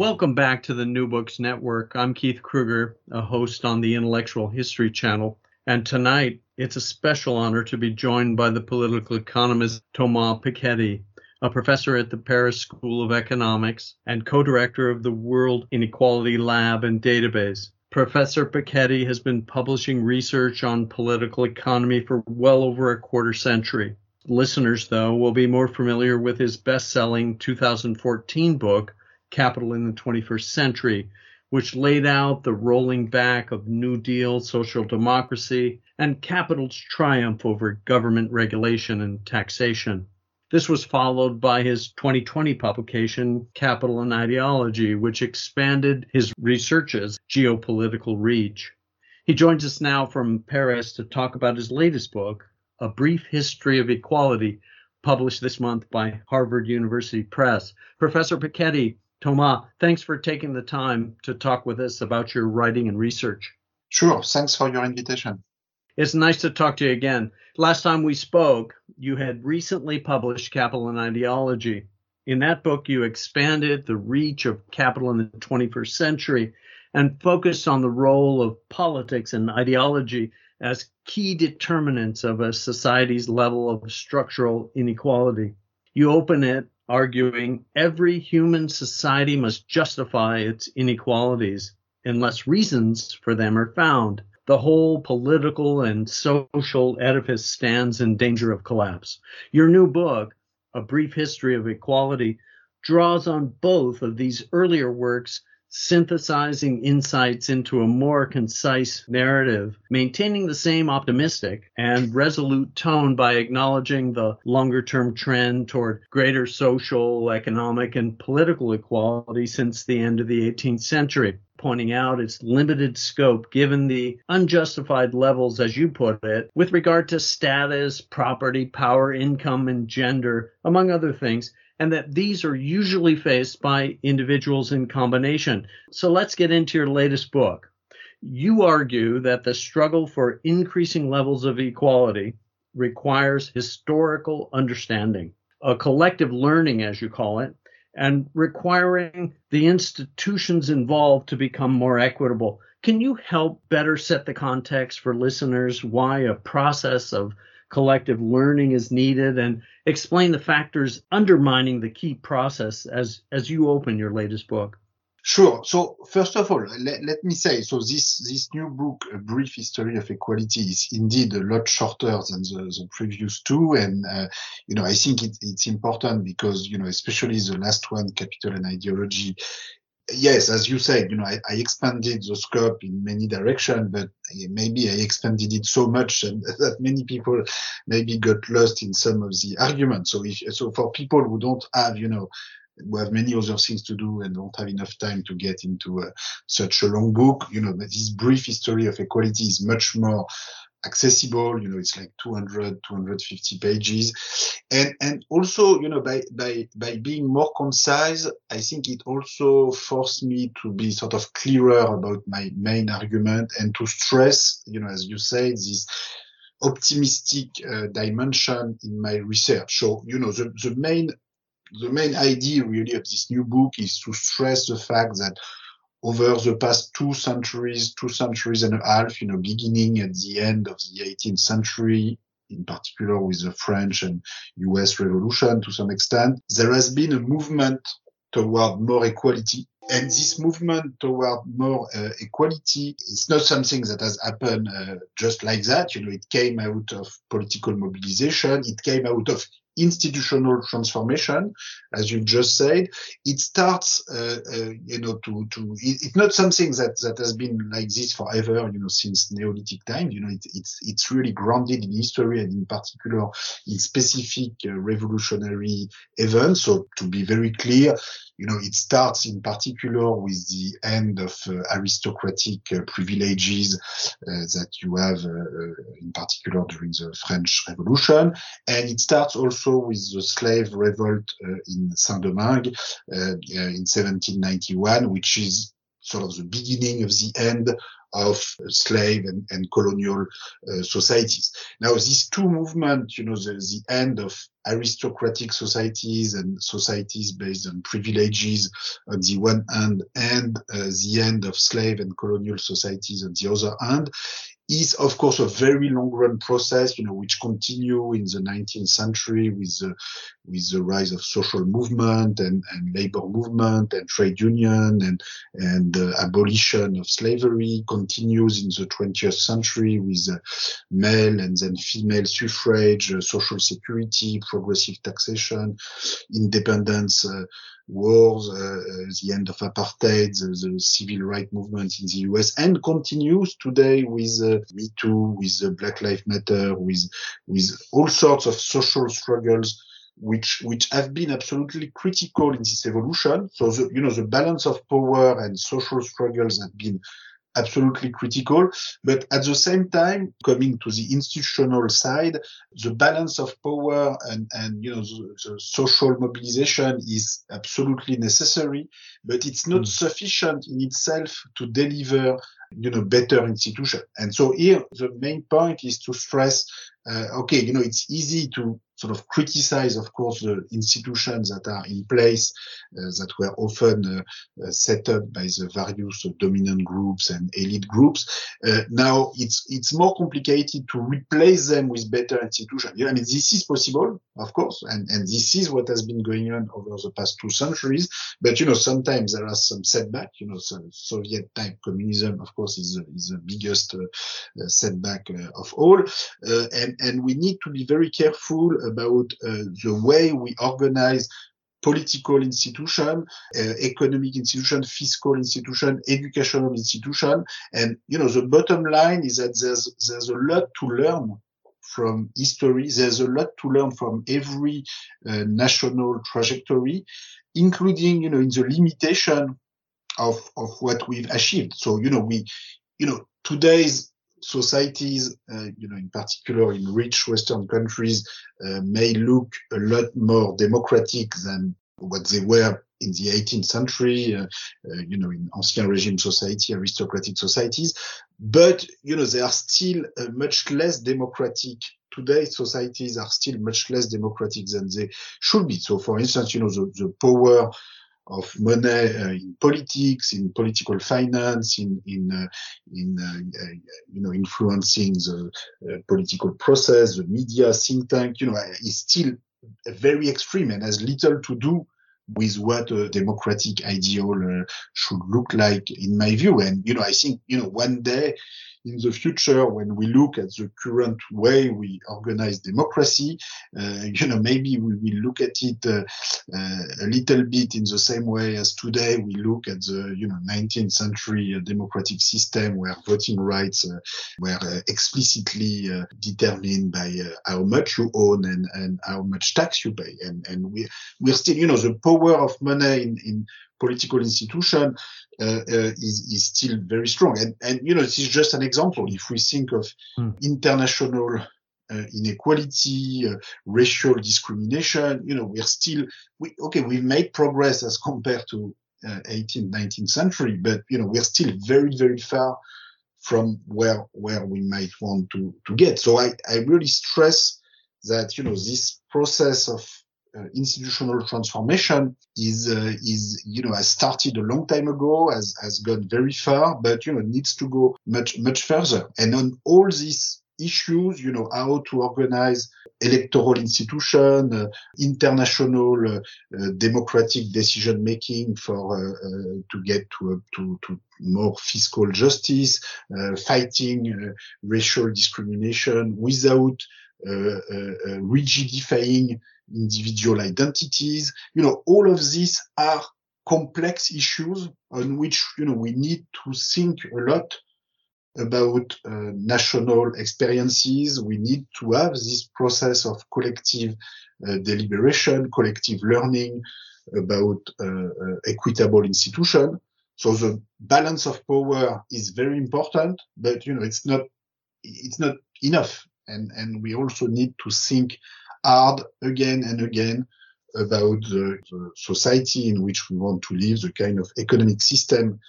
Welcome back to the New Books Network. I'm Keith Kruger, a host on the Intellectual History Channel. And tonight, it's a special honor to be joined by the political economist Thomas Piketty, a professor at the Paris School of Economics and co director of the World Inequality Lab and Database. Professor Piketty has been publishing research on political economy for well over a quarter century. Listeners, though, will be more familiar with his best selling 2014 book, Capital in the 21st Century, which laid out the rolling back of New Deal social democracy and capital's triumph over government regulation and taxation. This was followed by his 2020 publication, Capital and Ideology, which expanded his research's geopolitical reach. He joins us now from Paris to talk about his latest book, A Brief History of Equality, published this month by Harvard University Press. Professor Piketty, Thomas, thanks for taking the time to talk with us about your writing and research. Sure. Thanks for your invitation. It's nice to talk to you again. Last time we spoke, you had recently published Capital and Ideology. In that book, you expanded the reach of capital in the 21st century and focused on the role of politics and ideology as key determinants of a society's level of structural inequality. You open it arguing every human society must justify its inequalities unless reasons for them are found. The whole political and social edifice stands in danger of collapse. Your new book, A Brief History of Equality, draws on both of these earlier works synthesizing insights into a more concise narrative, maintaining the same optimistic and resolute tone by acknowledging the longer term trend toward greater social, economic, and political equality since the end of the 18th century. Pointing out its limited scope given the unjustified levels, as you put it, with regard to status, property, power, income, and gender, among other things, and that these are usually faced by individuals in combination. So let's get into your latest book. You argue that the struggle for increasing levels of equality requires historical understanding, a collective learning, as you call it, and requiring the institutions involved to become more equitable. Can you help better set the context for listeners why a process of collective learning is needed and explain the factors undermining the key process as as you open your latest book Sure. So first of all, let, let me say, so this, this new book, A Brief History of Equality, is indeed a lot shorter than the, the previous two. And, uh, you know, I think it, it's important because, you know, especially the last one, Capital and Ideology, yes, as you said, you know, I, I, expanded the scope in many directions, but maybe I expanded it so much that many people maybe got lost in some of the arguments. So, if, so for people who don't have, you know, who have many other things to do and don't have enough time to get into uh, such a long book, you know, this brief history of equality is much more accessible you know it's like 200 250 pages. And and also you know by by by being more concise i think it also forced me to be sort of clearer about my main argument and to stress you know as you say this optimistic uh, dimension in my research. So you know the, the main the main idea really of this new book is to stress the fact that over the past two centuries, two centuries and a half, you know, beginning at the end of the 18th century, in particular with the French and US revolution to some extent, there has been a movement toward more equality. And this movement toward more uh, equality is not something that has happened uh, just like that. You know, it came out of political mobilization. It came out of institutional transformation, as you just said. It starts, uh, uh, you know, to to it, it's not something that that has been like this forever, you know, since Neolithic time. You know, it, it's it's really grounded in history and in particular in specific uh, revolutionary events. So to be very clear, you know, it starts in particular with the end of uh, aristocratic uh, privileges uh, that you have, in particular during the French Revolution, and it starts also with the slave revolt in Saint-Domingue in 1791, which is sort of the beginning of the end of slave and, and colonial uh, societies. Now, these two movements, you know, the, the end of aristocratic societies and societies based on privileges on the one hand, and uh, the end of slave and colonial societies on the other hand, is of course a very long run process, you know, which continue in the 19th century with the, with the rise of social movement and, and labor movement and trade union and, and uh, abolition of slavery continues in the 20th century with uh, male and then female suffrage, uh, social security, progressive taxation, independence, wars, uh, uh, the end of apartheid, the, the, civil rights movement in the US, and continues today with uh, Me Too, with Black Lives Matter, with with all sorts of social struggles which which have been absolutely critical in this evolution. So the, you know the balance of power and social struggles have been absolutely critical. But at the same time, coming to the institutional side, the balance of power and, and you know, the, the social mobilization is absolutely necessary, but it's not mm. sufficient in itself to deliver you know, better institution. And so here, the main point is to stress, uh, okay, you know, it's easy to sort of criticize, of course, the institutions that are in place uh, that were often uh, uh, set up by the various dominant groups and elite groups. now it's it's more complicated to replace them with better institutions. I mean, this is possible, of course, and and this is what has been going on over the past two centuries. But you know, sometimes there are some setback. You know, so Soviet type communism, of course, is is the biggest uh, setback uh, of all, uh, and and we need to be very careful about uh, the way we organize political institution, uh, economic institution, fiscal institution, educational institution. And, you know, the bottom line is that there's, there's a lot to learn from history. There's a lot to learn from every uh, national trajectory, including, you know, in the limitation of, of what we've achieved. So, you know, we, you know, today's societies, uh, you know, in particular in rich Western countries, uh, may look a lot more democratic than what they were in the 18th century, uh, uh, you know, in ancien regime society, aristocratic societies. But, you know, they are still uh, much less democratic. Today, societies are still much less democratic than they should be. So, for instance, you know, the, the power of money uh, in politics, in political finance, in in uh, in uh, you know influencing the political process, the media, think tank, you know, is still very extreme and has little to do with what a democratic ideal should look like in my view. And you know i think you know one day in the future, when we look at the current way we organize democracy, uh, you know, maybe we will look at it uh, uh, a little bit in the same way as today we look at the, you know, 19th century uh, democratic system where voting rights uh, were explicitly determined by how much you own and, and how much tax you pay. And, and we, we're still, you know, the power of money in, in political institution uh, uh, is, is still very strong. And, and, you know, this is just an example. If we think of mm. international uh, inequality, uh, racial discrimination, you know, we're still, we, okay, we've made progress as compared to uh, 18th, 19th century, but, you know, we're still very, very far from where, where we might want to, to get. So I, I really stress that, you know, this process of uh, institutional transformation is uh, is you know has started a long time ago has has gone very far but you know needs to go much much further. And on all these issues you know how to organize electoral institution uh, international uh, uh, democratic decision making for uh, to get to, to to more fiscal justice fighting racial discrimination without rigidifying individual identities. You know, all of these are complex issues on which, you know, we need to think a lot about uh, national experiences. We need to have this process of collective uh, deliberation, collective learning about uh, uh equitable institution. So the balance of power is very important, but you know it's not it's not enough, and and we also need to think hard again and again about the, the society in which we want to live, the kind of economic system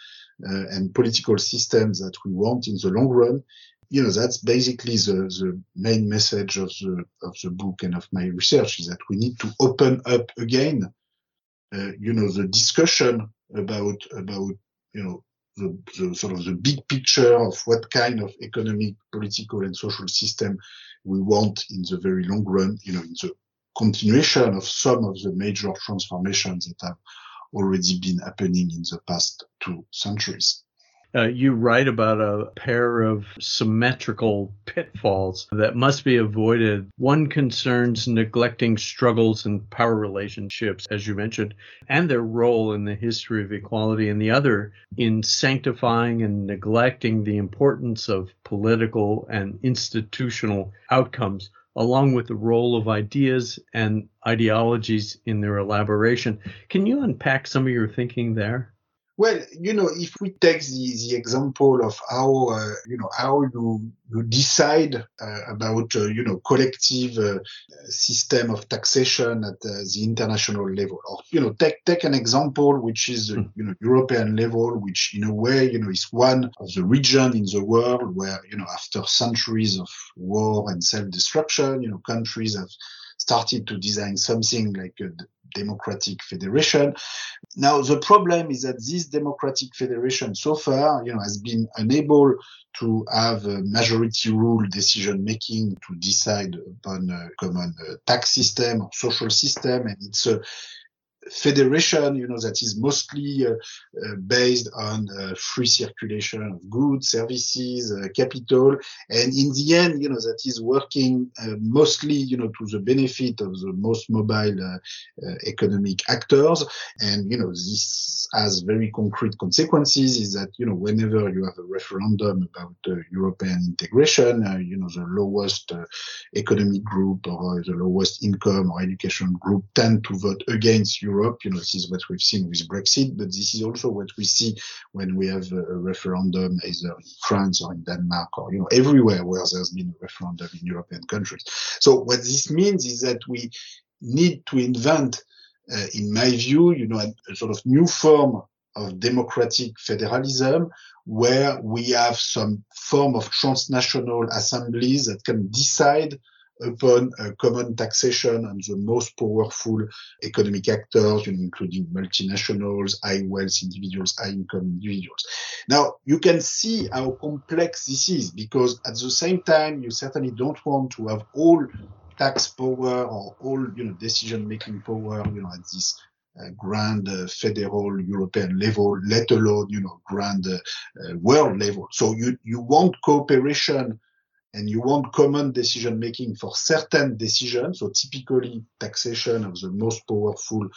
uh, and political system that we want in the long run. You know, that's basically the, the main message of the, of the book and of my research is that we need to open up again, uh, you know, the discussion about, about, you know, the, the, sort of the big picture of what kind of economic, political and social system we want in the very long run, you know, in the continuation of some of the major transformations that have already been happening in the past two centuries. Uh, you write about a pair of symmetrical pitfalls that must be avoided. One concerns neglecting struggles and power relationships, as you mentioned, and their role in the history of equality, and the other in sanctifying and neglecting the importance of political and institutional outcomes along with the role of ideas and ideologies in their elaboration. Can you unpack some of your thinking there? Well, you know, if we take the, the example of how, uh, you know, how you, you decide uh, about, uh, you know, collective uh, system of taxation at uh, the international level, or, you know, take, take an example which is, uh, hmm. you know, European level, which in a way, you know, is one of the region in the world where, you know, after centuries of war and self-destruction, you know, countries have started to design something like a democratic federation. Now, the problem is that this democratic federation so far, you know, has been unable to have a majority rule decision making to decide upon a common uh, tax system or social system. And it's a, federation, you know, that is mostly uh, uh, based on uh, free circulation of goods, services, uh, capital, and in the end, you know, that is working uh, mostly, you know, to the benefit of the most mobile uh, economic actors. And you know, this has very concrete consequences. Is that you know, whenever you have a referendum about European integration, you know, the lowest economic group or the lowest income or education group tend to vote against Europe Europe. You know, this is what we've seen with Brexit, but this is also what we see when we have a referendum either in France or in Denmark or, you know, everywhere where there's been a referendum in European countries. So what this means is that we need to invent, uh, in my view, you know, a, a sort of new form of democratic federalism where we have some form of transnational assemblies that can decide upon a common taxation on the most powerful economic actors, including multinationals, high wealth individuals, high income individuals. Now, you can see how complex this is because at the same time, you certainly don't want to have all tax power or all, you know, decision making power, you know, at this uh, grand uh, federal European level, let alone, you know, grand uh, uh world level. So you, you want cooperation and you want common decision making for certain decisions, so typically taxation of the most powerful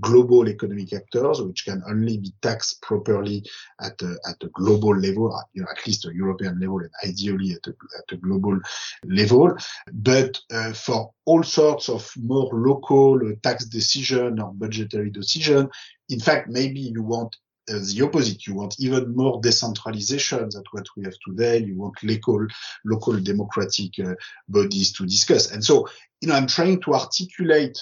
global economic actors, which can only be taxed properly at a, at a global level, you know, at least a European level and ideally at a, at a global level. But uh, for all sorts of more local tax decision or budgetary decision, in fact, maybe you want the opposite. You want even more decentralization than what we have today. You want local, local democratic uh, bodies to discuss. And so, you know, I'm trying to articulate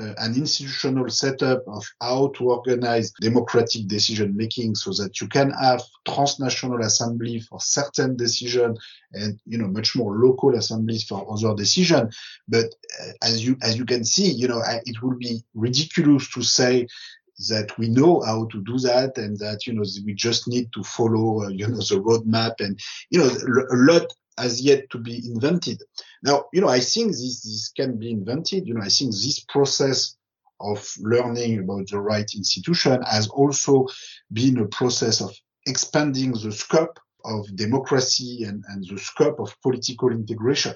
uh, an institutional setup of how to organize democratic decision making so that you can have transnational assembly for certain decision and you know much more local assemblies for other decision but uh, as you as you can see you know I, it would be ridiculous to say that we know how to do that and that, you know, we just need to follow, uh, you know, the roadmap and, you know, a lot has yet to be invented. Now, you know, I think this, this can be invented. You know, I think this process of learning about the right institution has also been a process of expanding the scope of democracy and, and the scope of political integration.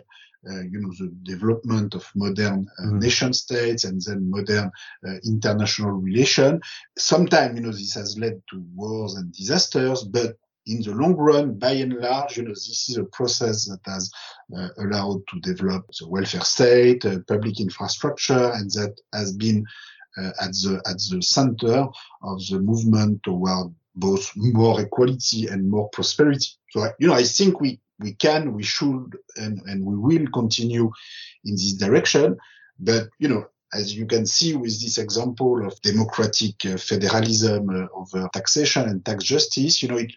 uh, you know, the development of modern uh, mm. nation states and then modern uh, international relation. Sometimes, you know, this has led to wars and disasters, but in the long run, by and large, you know, this is a process that has uh, allowed to develop the welfare state, uh, public infrastructure, and that has been uh, at the at the center of the movement toward both more equality and more prosperity. So, you know, I think we we can, we should, and and we will continue in this direction. But you know, as you can see with this example of democratic uh, federalism uh, over taxation and tax justice, you know, it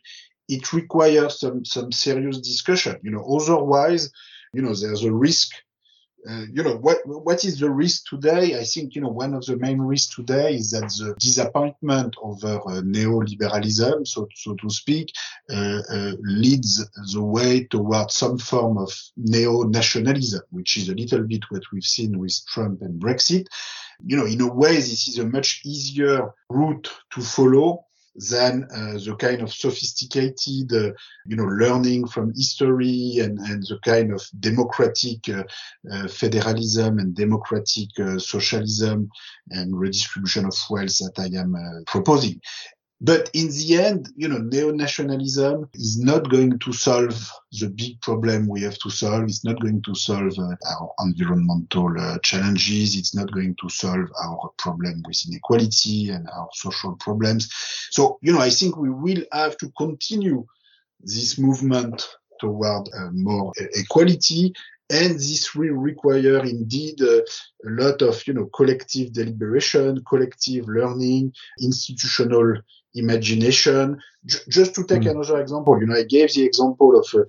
it requires some some serious discussion. You know, otherwise, you know, there's a risk uh, you know what what is the risk today? I think you know one of the main risks today is that the disappointment over uh, neoliberalism, so so to speak, uh, uh leads the way towards some form of neo-nationalism, which is a little bit what we've seen with Trump and Brexit. You know, in a way, this is a much easier route to follow than uh, the kind of sophisticated, uh, you know, learning from history and, and the kind of democratic uh, federalism and democratic socialism and redistribution of wealth that I am proposing. But in the end, you know, neo-nationalism is not going to solve the big problem we have to solve. It's not going to solve uh, our environmental uh, challenges. It's not going to solve our problem with inequality and our social problems. So, you know, I think we will have to continue this movement toward uh, more equality and this will require indeed uh, a lot of you know collective deliberation collective learning institutional imagination. J- just to take mm. another example, you know, I gave the example of uh,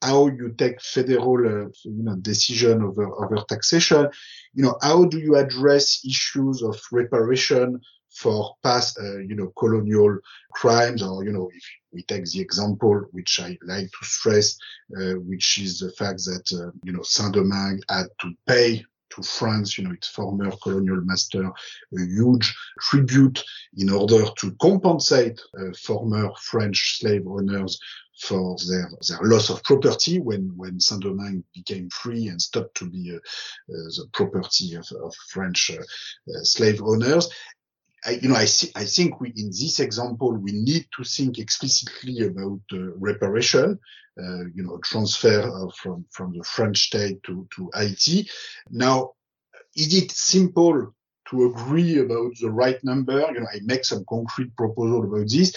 how you take federal, uh, you know, decision over, over taxation. You know, how do you address issues of reparation for past, uh, you know, colonial crimes or, you know, if we take the example, which I like to stress, uh, which is the fact that, uh, you know, Saint-Domingue had to pay to France, you know, its former colonial master, a huge tribute in order to compensate uh, former French slave owners for their, their loss of property when, when Saint-Domingue became free and stopped to be uh, uh, the property of, of French uh, uh, slave owners. I, you know, I, see, I think we, in this example, we need to think explicitly about uh, reparation, uh, you know, transfer uh, from, from the French state to, to Haiti. Now, is it simple to agree about the right number? You know, I make some concrete proposal about this.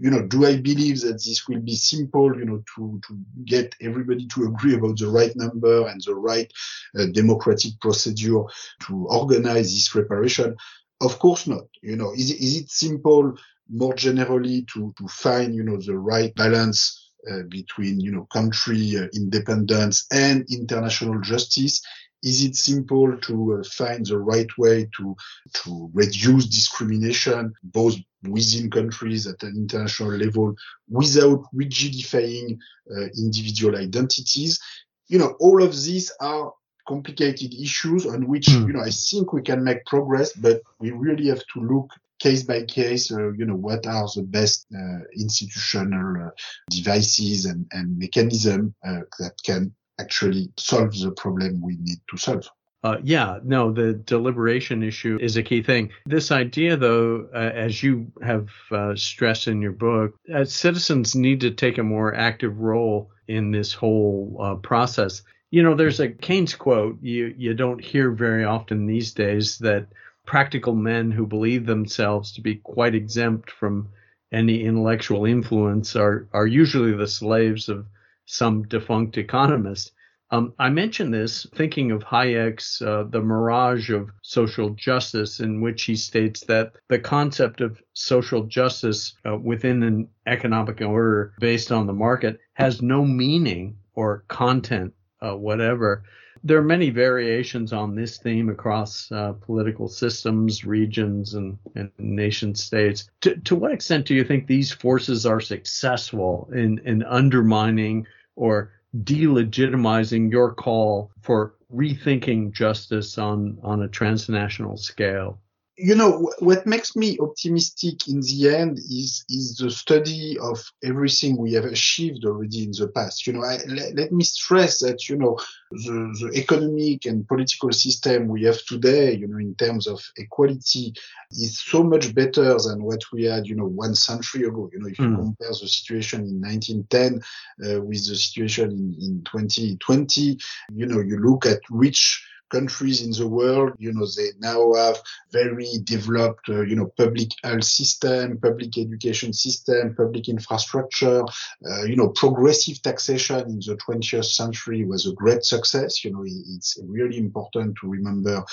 You know, do I believe that this will be simple, you know, to, to get everybody to agree about the right number and the right uh, democratic procedure to organize this reparation? Of course not. You know, is, is it simple more generally to, to find, you know, the right balance uh, between, you know, country uh, independence and international justice? Is it simple to uh, find the right way to, to reduce discrimination, both within countries at an international level, without rigidifying uh, individual identities? You know, all of these are complicated issues on which mm. you know I think we can make progress, but we really have to look case by case. Uh, you know what are the best uh, institutional uh, devices and and mechanism uh, that can actually solve the problem we need to solve. Uh, yeah, no, the deliberation issue is a key thing. This idea, though, uh, as you have uh, stressed in your book, uh, citizens need to take a more active role in this whole uh, process. You know, there's a Keynes quote you, you don't hear very often these days that practical men who believe themselves to be quite exempt from any intellectual influence are, are usually the slaves of some defunct economist. Um, I mention this thinking of Hayek's uh, The Mirage of Social Justice, in which he states that the concept of social justice uh, within an economic order based on the market has no meaning or content uh, whatever. There are many variations on this theme across uh, political systems, regions, and, and nation states. To, to what extent do you think these forces are successful in, in undermining or delegitimizing your call for rethinking justice on, on a transnational scale? You know what makes me optimistic in the end is is the study of everything we have achieved already in the past you know I, let, let, me stress that you know the, the economic and political system we have today you know in terms of equality is so much better than what we had you know one century ago you know if you mm. compare the situation in 1910 uh, with the situation in, in 2020 you know you look at which countries in the world, you know, they now have very developed, uh, you know, public health system, public education system, public infrastructure, uh, you know, progressive taxation in the 20th century was a great success. You know, it's really important to remember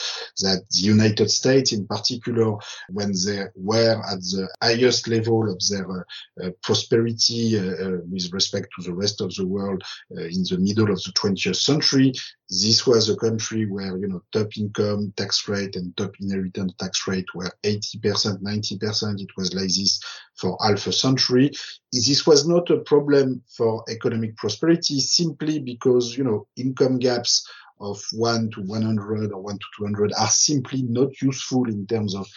that the United States in particular, when they were at the highest level of their uh, uh prosperity uh, uh, with respect to the rest of the world in the middle of the 20th century, this was a country where, you know, top income tax rate and top inheritance tax rate were 80%, 90%. It was like this for half a century. This was not a problem for economic prosperity simply because, you know, income gaps of 1 to 100 or 1 to 200 are simply not useful in terms of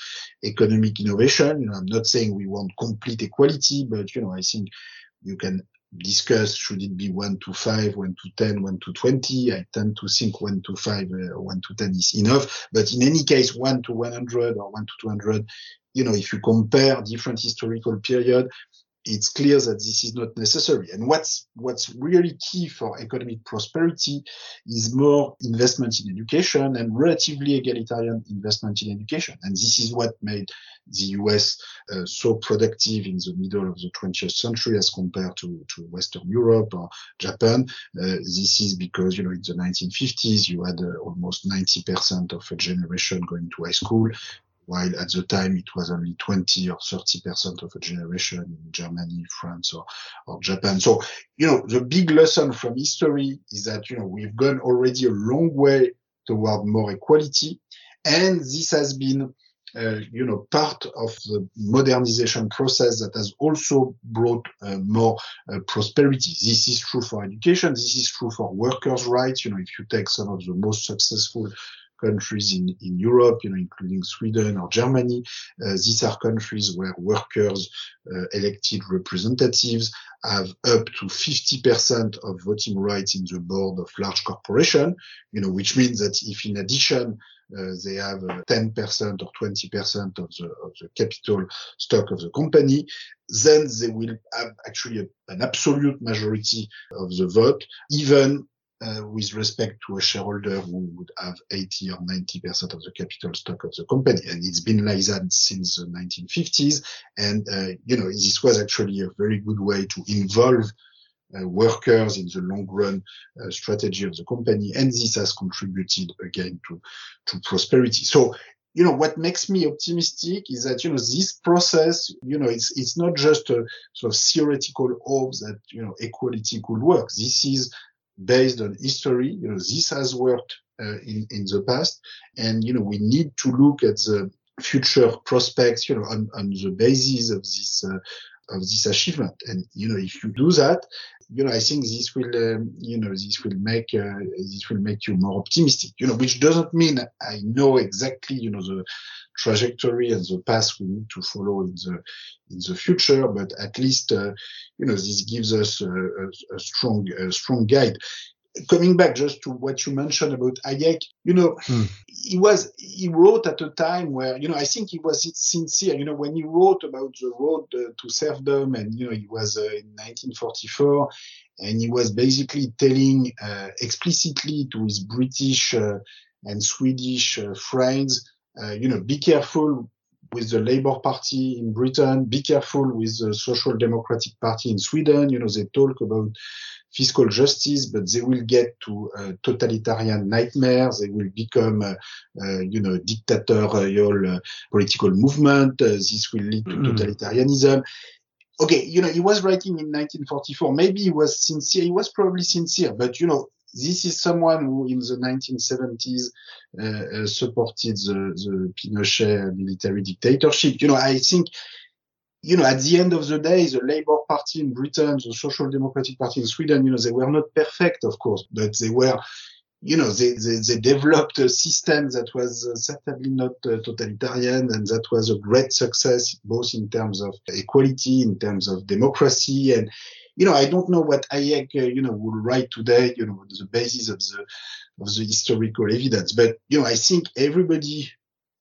economic innovation. You know, I'm not saying we want complete equality, but, you know, I think you can discuss should it be 1 to 5, 1 to 10, 1 to 20. I tend to think 1 to 5 uh, 1 to 10 is enough. But in any case, 1 to 100 or 1 to 200, you know, if you compare different historical period, it's clear that this is not necessary. And what's what's really key for economic prosperity is more investment in education and relatively egalitarian investment in education. And this is what made the US uh, so productive in the middle of the 20th century as compared to, to Western Europe or Japan. Uh, this is because, you know, in the 1950s, you had uh, almost 90% of a generation going to high school while at the time it was only 20 or 30 percent of a generation in Germany, France, or, or Japan. So, you know, the big lesson from history is that, you know, we've gone already a long way toward more equality. And this has been, uh, you know, part of the modernization process that has also brought uh, more uh, prosperity. This is true for education. This is true for workers' rights. You know, if you take some of the most successful countries in, in Europe, you know, including Sweden or Germany. Uh, these are countries where workers, uh, elected representatives have up to 50% of voting rights in the board of large corporation, you know, which means that if in addition uh, they have uh, 10% or 20% of the, of the capital stock of the company, then they will have actually a, an absolute majority of the vote, even uh, with respect to a shareholder who would have 80 or 90% of the capital stock of the company. And it's been like that since the 1950s. And, uh, you know, this was actually a very good way to involve uh, workers in the long run uh, strategy of the company. And this has contributed again to, to prosperity. So, you know, what makes me optimistic is that, you know, this process, you know, it's, it's not just a sort of theoretical hope that, you know, equality could work. This is based on history. You know, this has worked uh, in, in the past. And, you know, we need to look at the future prospects, you know, on, on the basis of this, uh, of this achievement. And, you know, if you do that, you know, I think this will, um, you know, this will make, uh, this will make you more optimistic, you know, which doesn't mean I know exactly, you know, the trajectory and the path we need to follow in the, in the future, but at least, uh, you know, this gives us a, a, a strong, a strong guide coming back just to what you mentioned about Hayek, you know, hmm. he was he wrote at a time where you know I think he was sincere. You know, when he wrote about the road uh, to serfdom, and you know he was uh, in 1944, and he was basically telling uh, explicitly to his British uh, and Swedish uh, friends, uh, you know, be careful with the Labour Party in Britain, be careful with the Social Democratic Party in Sweden. You know, they talk about fiscal justice, but they will get to a totalitarian nightmares. They will become, uh, uh, you know, dictatorial uh, political movement. Uh, this will lead to mm. totalitarianism. Okay, you know, he was writing in 1944. Maybe he was sincere. He was probably sincere, but you know, this is someone who in the 1970s uh, uh, supported the, the Pinochet military dictatorship. You know, I think you know, at the end of the day, the Labour Party in Britain, the Social Democratic Party in Sweden, you know, they were not perfect, of course, but they were, you know, they, they, they developed a system that was uh, certainly not uh, totalitarian and that was a great success, both in terms of equality, in terms of democracy. And, you know, I don't know what Hayek, uh, you know, will write today, you know, the basis of the, of the historical evidence. But, you know, I think everybody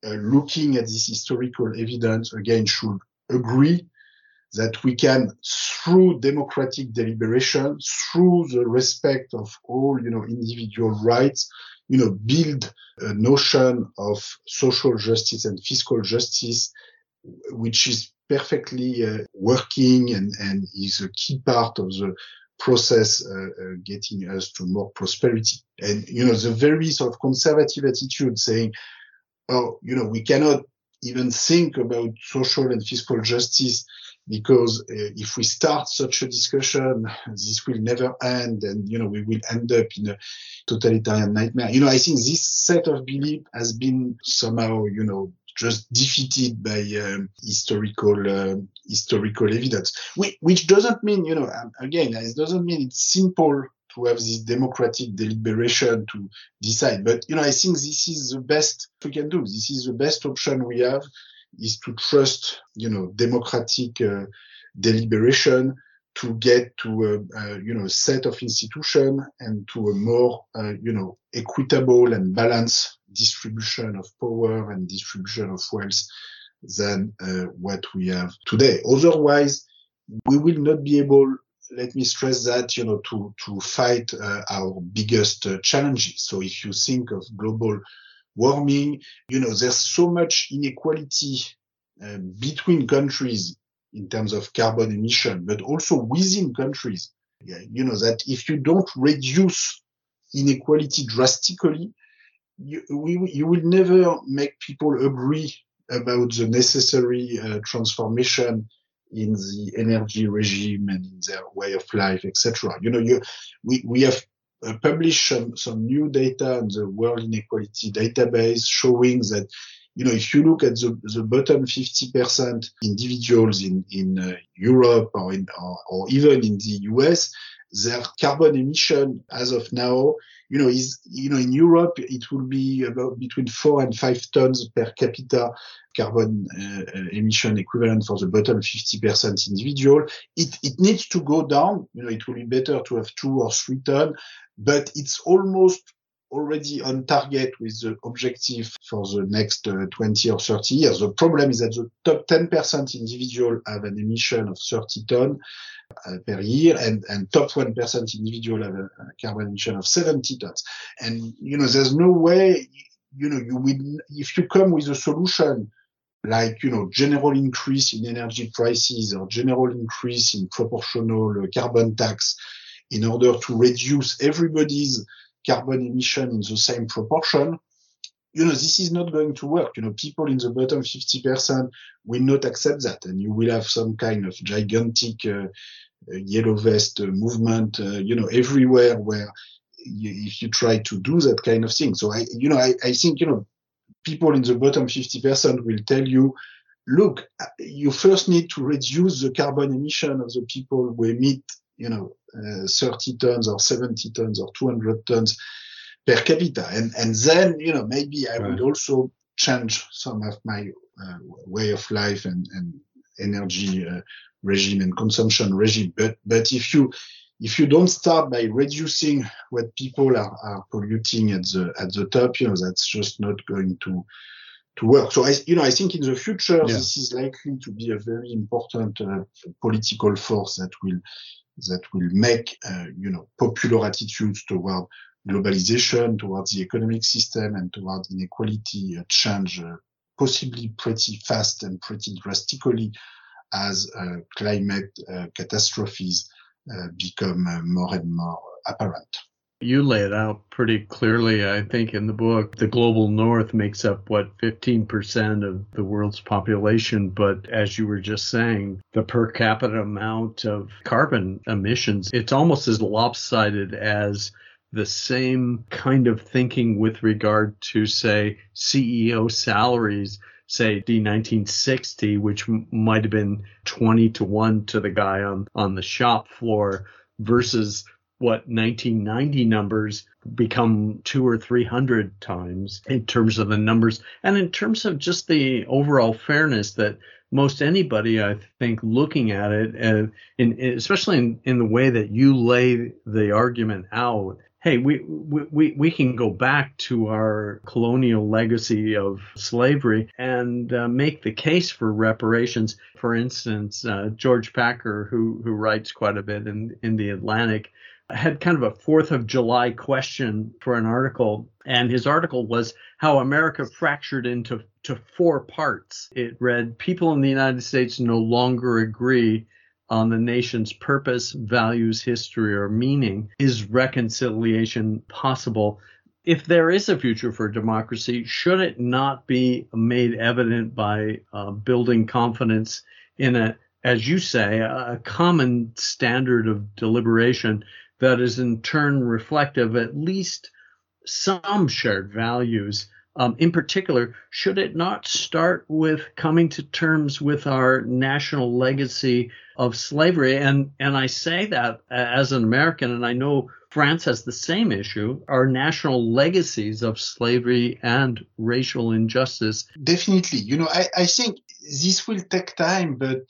uh, looking at this historical evidence again should agree that we can, through democratic deliberation, through the respect of all, you know, individual rights, you know, build a notion of social justice and fiscal justice, which is perfectly uh, working and, and is a key part of the process uh, uh, getting us to more prosperity. And, you know, the very sort of conservative attitude saying, oh, you know, we cannot even think about social and fiscal justice because uh, if we start such a discussion, this will never end, and you know we will end up in a totalitarian nightmare. You know, I think this set of belief has been somehow, you know, just defeated by um, historical uh, historical evidence, which, which doesn't mean, you know, again, it doesn't mean it's simple to have this democratic deliberation to decide. But you know, I think this is the best we can do. This is the best option we have is to trust, you know, democratic uh, deliberation to get to a, you know set of institution and to a more uh, you know equitable and balanced distribution of power and distribution of wealth than uh, what we have today. Otherwise, we will not be able. Let me stress that you know to to fight uh, our biggest uh, challenges. So if you think of global warming. You know, there's so much inequality uh, between countries in terms of carbon emission, but also within countries. Yeah, you know, that if you don't reduce inequality drastically, you, we, you will never make people agree about the necessary uh, transformation in the energy regime and in their way of life, etc. You know, you, we, we have uh, published some, some new data on the World Inequality Database showing that, you know, if you look at the, the bottom 50% individuals in, in uh, Europe or, in, or, or even in the US, their carbon emission as of now, you know, is, you know, in Europe, it will be about between four and five tons per capita carbon uh, emission equivalent for the bottom 50% individual. It, it needs to go down. You know, it will be better to have two or three tons but it's almost already on target with the objective for the next uh, 20 or 30 years. The problem is that the top 10% individual have an emission of 30 ton uh, per year and, and top 1% individual have a, a, carbon emission of 70 tons. And, you know, there's no way, you know, you will, if you come with a solution like, you know, general increase in energy prices or general increase in proportional uh, carbon tax, in order to reduce everybody's carbon emission in the same proportion, you know, this is not going to work. You know, people in the bottom 50% will not accept that. And you will have some kind of gigantic uh, uh yellow vest uh, movement, uh, you know, everywhere where you, if you try to do that kind of thing. So I, you know, I, I think, you know, people in the bottom 50% will tell you, look, you first need to reduce the carbon emission of the people who emit you know, uh, 30 tons or 70 tons or 200 tons per capita. And, and then, you know, maybe I right. would also change some of my uh, way of life and, and energy uh, regime and consumption regime. But, but if you, if you don't start by reducing what people are, are polluting at the, at the top, you know, that's just not going to, to work. So I, you know, I think in the future, yeah. this is likely to be a very important uh, political force that will that will make, uh, you know, popular attitudes toward globalization, towards the economic system and toward inequality uh, change uh, possibly pretty fast and pretty drastically as uh, climate uh, catastrophes Uh, become uh, more and more apparent. You lay it out pretty clearly, I think, in the book. The global north makes up, what, 15% of the world's population. But as you were just saying, the per capita amount of carbon emissions, it's almost as lopsided as the same kind of thinking with regard to, say, CEO salaries say the 1960, which might have been 20 to 1 to the guy on, on the shop floor versus what 1990 numbers become two or three hundred times in terms of the numbers and in terms of just the overall fairness that most anybody, I think, looking at it, uh, in, especially in, in the way that you lay the argument out, hey, we, we, we can go back to our colonial legacy of slavery and uh, make the case for reparations. For instance, uh, George Packer, who, who writes quite a bit in, in the Atlantic, had kind of a Fourth of July question for an article, and his article was how America fractured into to four parts. It read, "People in the United States no longer agree." On the nation's purpose, values, history, or meaning. Is reconciliation possible? If there is a future for democracy, should it not be made evident by uh, building confidence in a, as you say, a common standard of deliberation that is in turn reflective at least some shared values. Um, in particular, should it not start with coming to terms with our national legacy of slavery? And and I say that as an American, and I know France has the same issue: our national legacies of slavery and racial injustice. Definitely, you know, I, I think this will take time, but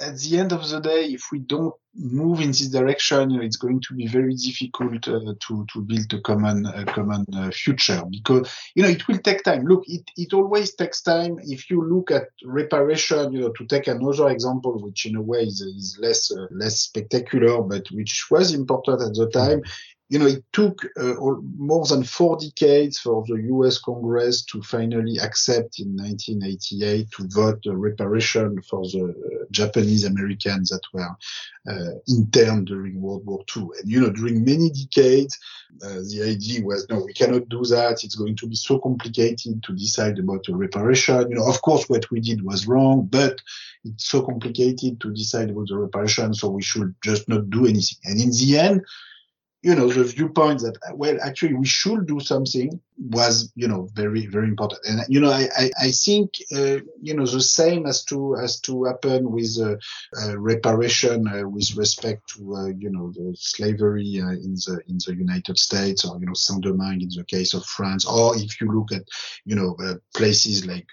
at the end of the day, if we don't move in this direction, it's going to be very difficult uh, to to build a common a common uh, future because you know it will take time. Look, it it always takes time. If you look at reparation, you know, to take another example, which in a way is, is less uh, less spectacular, but which was important at the time, you know, it took uh, more than four decades for the U.S. Congress to finally accept in 1988 to vote a reparation for the uh, Japanese Americans that were uh, interned during World War II. And you know, during many decades, uh, the idea was, no, we cannot do that. It's going to be so complicated to decide about a reparation. You know, of course, what we did was wrong, but it's so complicated to decide about the reparation, so we should just not do anything. And in the end you know, the viewpoint that, well, actually we should do something was, you know, very, very important. And, you know, I, I, I think, uh, you know, the same as to, as to happen with uh, uh, reparation uh, with respect to, uh, you know, the slavery uh, in the, in the United States or, you know, Saint-Domingue in the case of France, or if you look at, you know, places like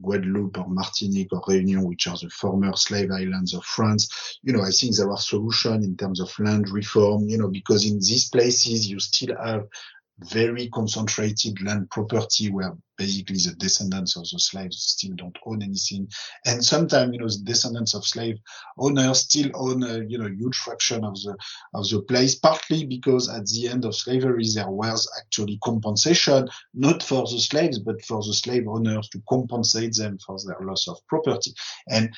Guadeloupe or Martinique or Réunion, which are the former slave islands of France, you know, I think there are solutions in terms of land reform, you know, because in these places you still have very concentrated land property where basically the descendants of the slaves still don't own anything. And sometimes, you know, the descendants of slave owners still own a, you know, huge fraction of the, of the place, partly because at the end of slavery, there was actually compensation, not for the slaves, but for the slave owners to compensate them for their loss of property. And,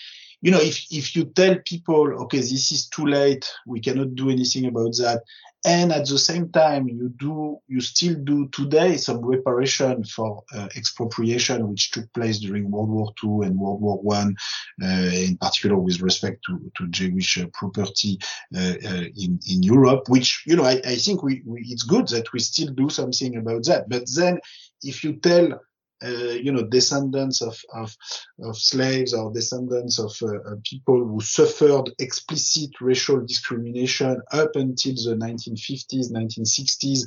you know, if, if you tell people, okay, this is too late, we cannot do anything about that, and at the same time you do you still do today some reparation for uh, expropriation which took place during World War II and World War One, uh, in particular with respect to, to Jewish uh, property uh, uh, in in Europe. Which you know I, I think we, we it's good that we still do something about that. But then if you tell uh, you know, descendants of, of, of, slaves or descendants of uh, uh, people who suffered explicit racial discrimination up until the 1950s, 1960s.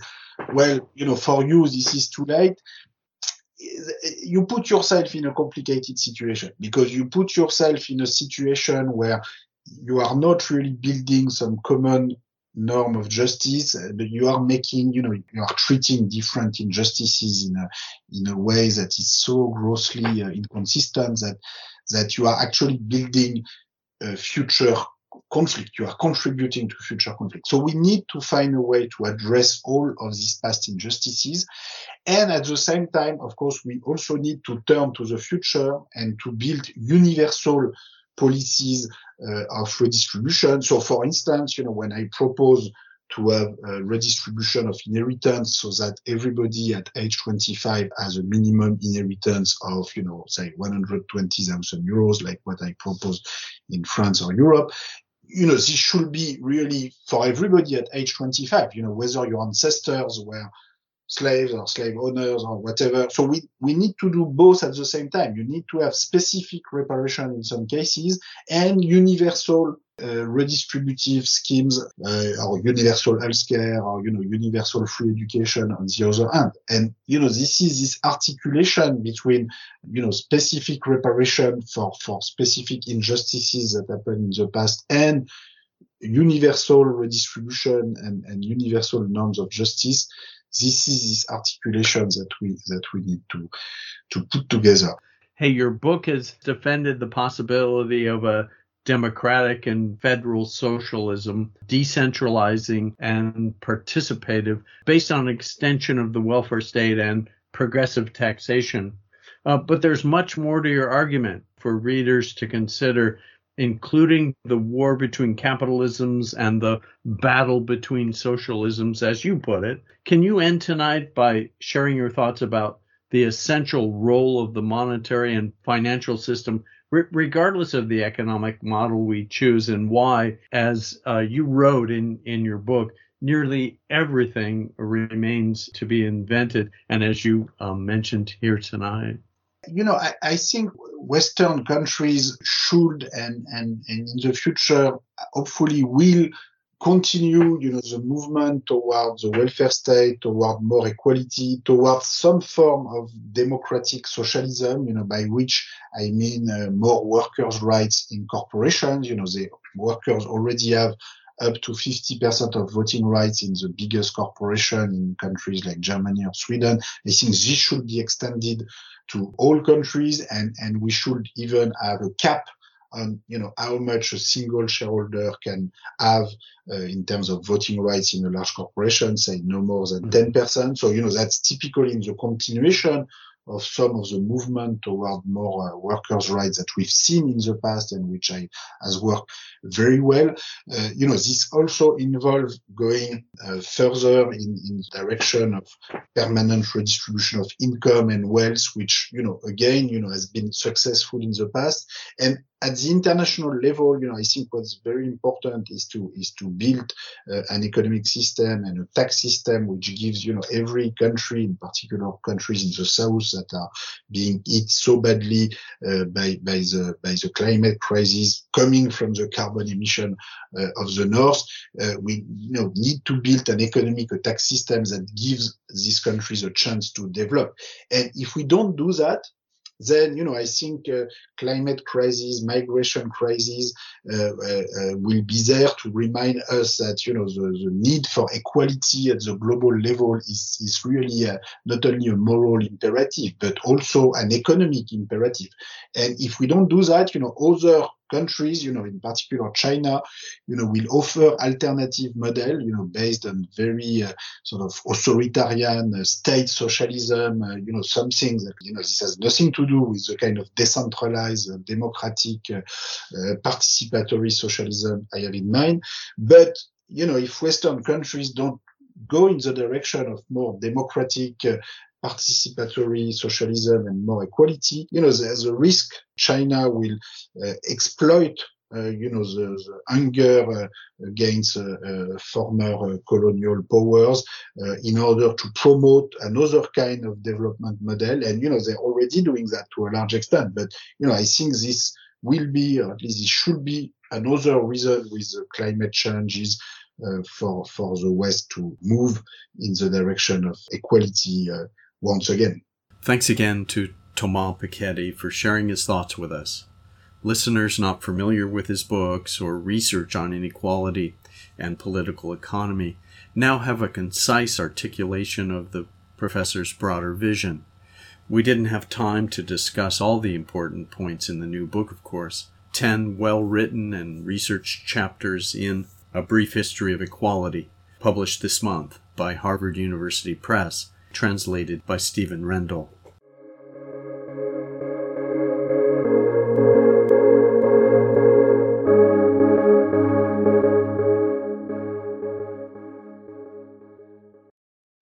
Well, you know, for you, this is too late. You put yourself in a complicated situation because you put yourself in a situation where you are not really building some common norm of justice, uh, but you are making, you know, you are treating different injustices in a, in a way that is so grossly uh, inconsistent that, that you are actually building a future conflict. You are contributing to future conflict. So we need to find a way to address all of these past injustices. And at the same time, of course, we also need to turn to the future and to build universal policies uh, of redistribution. So, for instance, you know, when I propose to have a redistribution of inheritance so that everybody at age 25 has a minimum inheritance of, you know, say 120,000 euros, like what I propose in France or Europe. You know, this should be really for everybody at age 25, you know, whether your ancestors were slaves or slave owners or whatever. So we, we need to do both at the same time. You need to have specific reparation in some cases and universal uh, redistributive schemes uh, or universal healthcare or you know universal free education on the other hand. And you know this is this articulation between you know specific reparation for for specific injustices that happened in the past and universal redistribution and, and universal norms of justice. This is this articulation that we that we need to to put together. Hey your book has defended the possibility of a democratic and federal socialism, decentralizing and participative, based on extension of the welfare state and progressive taxation. Uh, but there's much more to your argument for readers to consider, including the war between capitalisms and the battle between socialisms, as you put it. Can you end tonight by sharing your thoughts about the essential role of the monetary and financial system re- regardless of the economic model we choose and why, as uh, you wrote in, in your book, nearly everything remains to be invented. And as you um, mentioned here tonight, you know, I, I, think Western countries should and, and, and in the future hopefully will continue, you know, the movement towards the welfare state, toward more equality, towards some form of democratic socialism, you know, by which I mean uh, more workers' rights in corporations. You know, the workers already have up to 50% of voting rights in the biggest corporation in countries like Germany or Sweden. I think this should be extended to all countries and, and we should even have a cap on you know how much a single shareholder can have uh, in terms of voting rights in a large corporation, say no more than 10%. Mm-hmm. So you know that's typically in the continuation of some of the movement toward more uh, workers' rights that we've seen in the past and which I, has worked very well. Uh, you know, this also involves going uh, further in, in the direction of permanent redistribution of income and wealth, which, you know, again, you know, has been successful in the past. And at the international level, you know, I think what's very important is to is to build uh, an economic system and a tax system which gives you know every country, in particular countries in the south that are being hit so badly uh, by by the by the climate crisis coming from the carbon emission uh, of the north, uh, we you know need to build an economic a tax system that gives these countries a chance to develop. And if we don't do that, then you know I think uh, climate crisis, migration crisis uh, uh, uh, will be there to remind us that you know the, the, need for equality at the global level is is really uh, not only a moral imperative but also an economic imperative. And if we don't do that, you know other countries, you know, in particular China, you know, will offer alternative model, you know, based on very uh, sort of authoritarian uh, state socialism, uh, you know, something that, you know, this has nothing to do with the kind of decentralized, uh, democratic, uh, uh, participatory socialism I have in mind. But, you know, if Western countries don't go in the direction of more democratic participatory socialism and more equality, you know, there's a risk China will uh, exploit uh, you know, the, the anger uh, against uh, uh former uh, colonial powers in order to promote another kind of development model. And, you know, they're already doing that to a large extent. But, you know, I think this will be, or at least it should be another reason with the climate changes for, for the West to move in the direction of equality once again. Thanks again to Thomas Piketty for sharing his thoughts with us. Listeners not familiar with his books or research on inequality and political economy now have a concise articulation of the professor's broader vision. We didn't have time to discuss all the important points in the new book, of course. Ten well written and researched chapters in A Brief History of Equality, published this month by Harvard University Press translated by Steven Rendall.